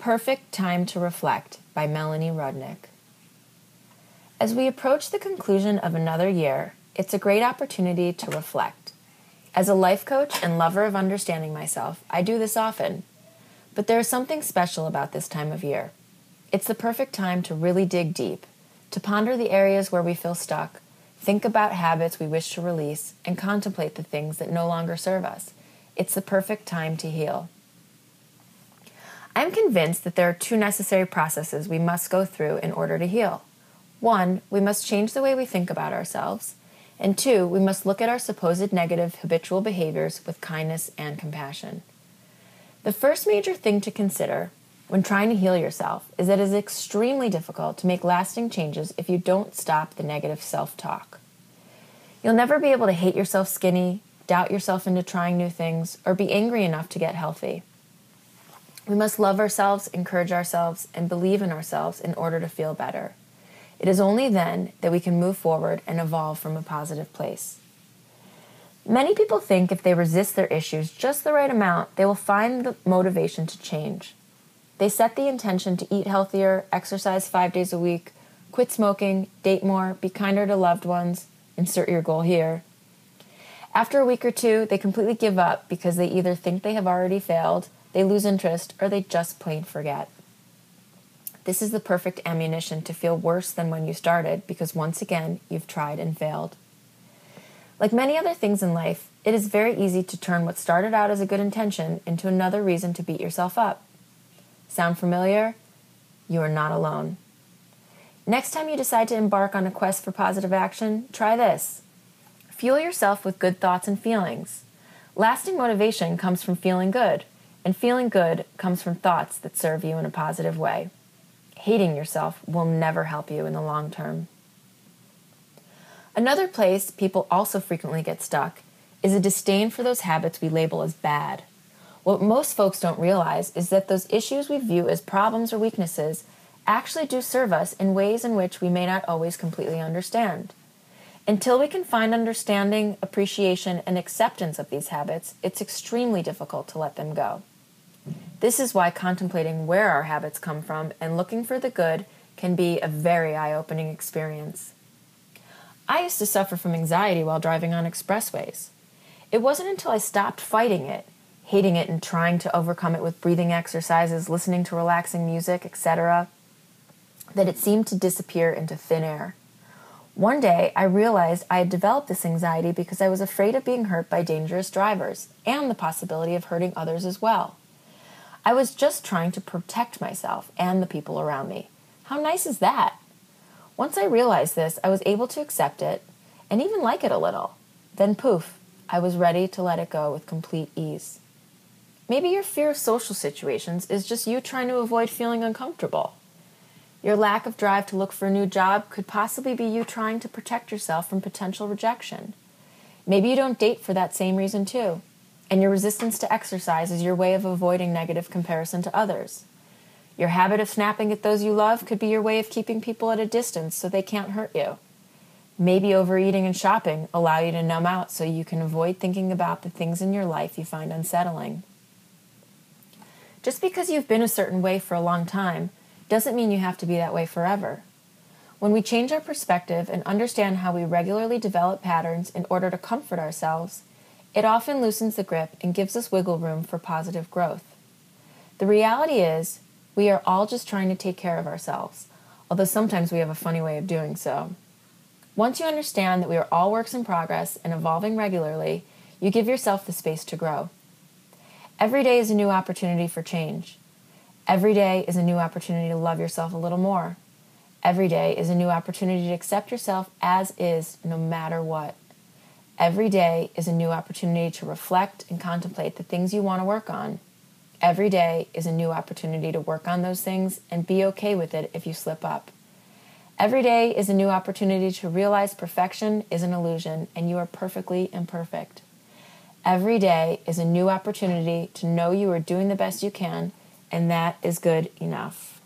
Perfect Time to Reflect by Melanie Rudnick. As we approach the conclusion of another year, it's a great opportunity to reflect. As a life coach and lover of understanding myself, I do this often. But there is something special about this time of year. It's the perfect time to really dig deep, to ponder the areas where we feel stuck, think about habits we wish to release, and contemplate the things that no longer serve us. It's the perfect time to heal. I am convinced that there are two necessary processes we must go through in order to heal. One, we must change the way we think about ourselves. And two, we must look at our supposed negative habitual behaviors with kindness and compassion. The first major thing to consider when trying to heal yourself is that it is extremely difficult to make lasting changes if you don't stop the negative self talk. You'll never be able to hate yourself skinny, doubt yourself into trying new things, or be angry enough to get healthy. We must love ourselves, encourage ourselves, and believe in ourselves in order to feel better. It is only then that we can move forward and evolve from a positive place. Many people think if they resist their issues just the right amount, they will find the motivation to change. They set the intention to eat healthier, exercise five days a week, quit smoking, date more, be kinder to loved ones, insert your goal here. After a week or two, they completely give up because they either think they have already failed they lose interest, or they just plain forget. This is the perfect ammunition to feel worse than when you started because once again you've tried and failed. Like many other things in life, it is very easy to turn what started out as a good intention into another reason to beat yourself up. Sound familiar? You are not alone. Next time you decide to embark on a quest for positive action, try this. Fuel yourself with good thoughts and feelings. Lasting motivation comes from feeling good. And feeling good comes from thoughts that serve you in a positive way. Hating yourself will never help you in the long term. Another place people also frequently get stuck is a disdain for those habits we label as bad. What most folks don't realize is that those issues we view as problems or weaknesses actually do serve us in ways in which we may not always completely understand. Until we can find understanding, appreciation, and acceptance of these habits, it's extremely difficult to let them go. This is why contemplating where our habits come from and looking for the good can be a very eye opening experience. I used to suffer from anxiety while driving on expressways. It wasn't until I stopped fighting it, hating it, and trying to overcome it with breathing exercises, listening to relaxing music, etc., that it seemed to disappear into thin air. One day, I realized I had developed this anxiety because I was afraid of being hurt by dangerous drivers and the possibility of hurting others as well. I was just trying to protect myself and the people around me. How nice is that? Once I realized this, I was able to accept it and even like it a little. Then, poof, I was ready to let it go with complete ease. Maybe your fear of social situations is just you trying to avoid feeling uncomfortable. Your lack of drive to look for a new job could possibly be you trying to protect yourself from potential rejection. Maybe you don't date for that same reason, too and your resistance to exercise is your way of avoiding negative comparison to others. Your habit of snapping at those you love could be your way of keeping people at a distance so they can't hurt you. Maybe overeating and shopping allow you to numb out so you can avoid thinking about the things in your life you find unsettling. Just because you've been a certain way for a long time doesn't mean you have to be that way forever. When we change our perspective and understand how we regularly develop patterns in order to comfort ourselves, it often loosens the grip and gives us wiggle room for positive growth. The reality is, we are all just trying to take care of ourselves, although sometimes we have a funny way of doing so. Once you understand that we are all works in progress and evolving regularly, you give yourself the space to grow. Every day is a new opportunity for change. Every day is a new opportunity to love yourself a little more. Every day is a new opportunity to accept yourself as is, no matter what. Every day is a new opportunity to reflect and contemplate the things you want to work on. Every day is a new opportunity to work on those things and be okay with it if you slip up. Every day is a new opportunity to realize perfection is an illusion and you are perfectly imperfect. Every day is a new opportunity to know you are doing the best you can, and that is good enough.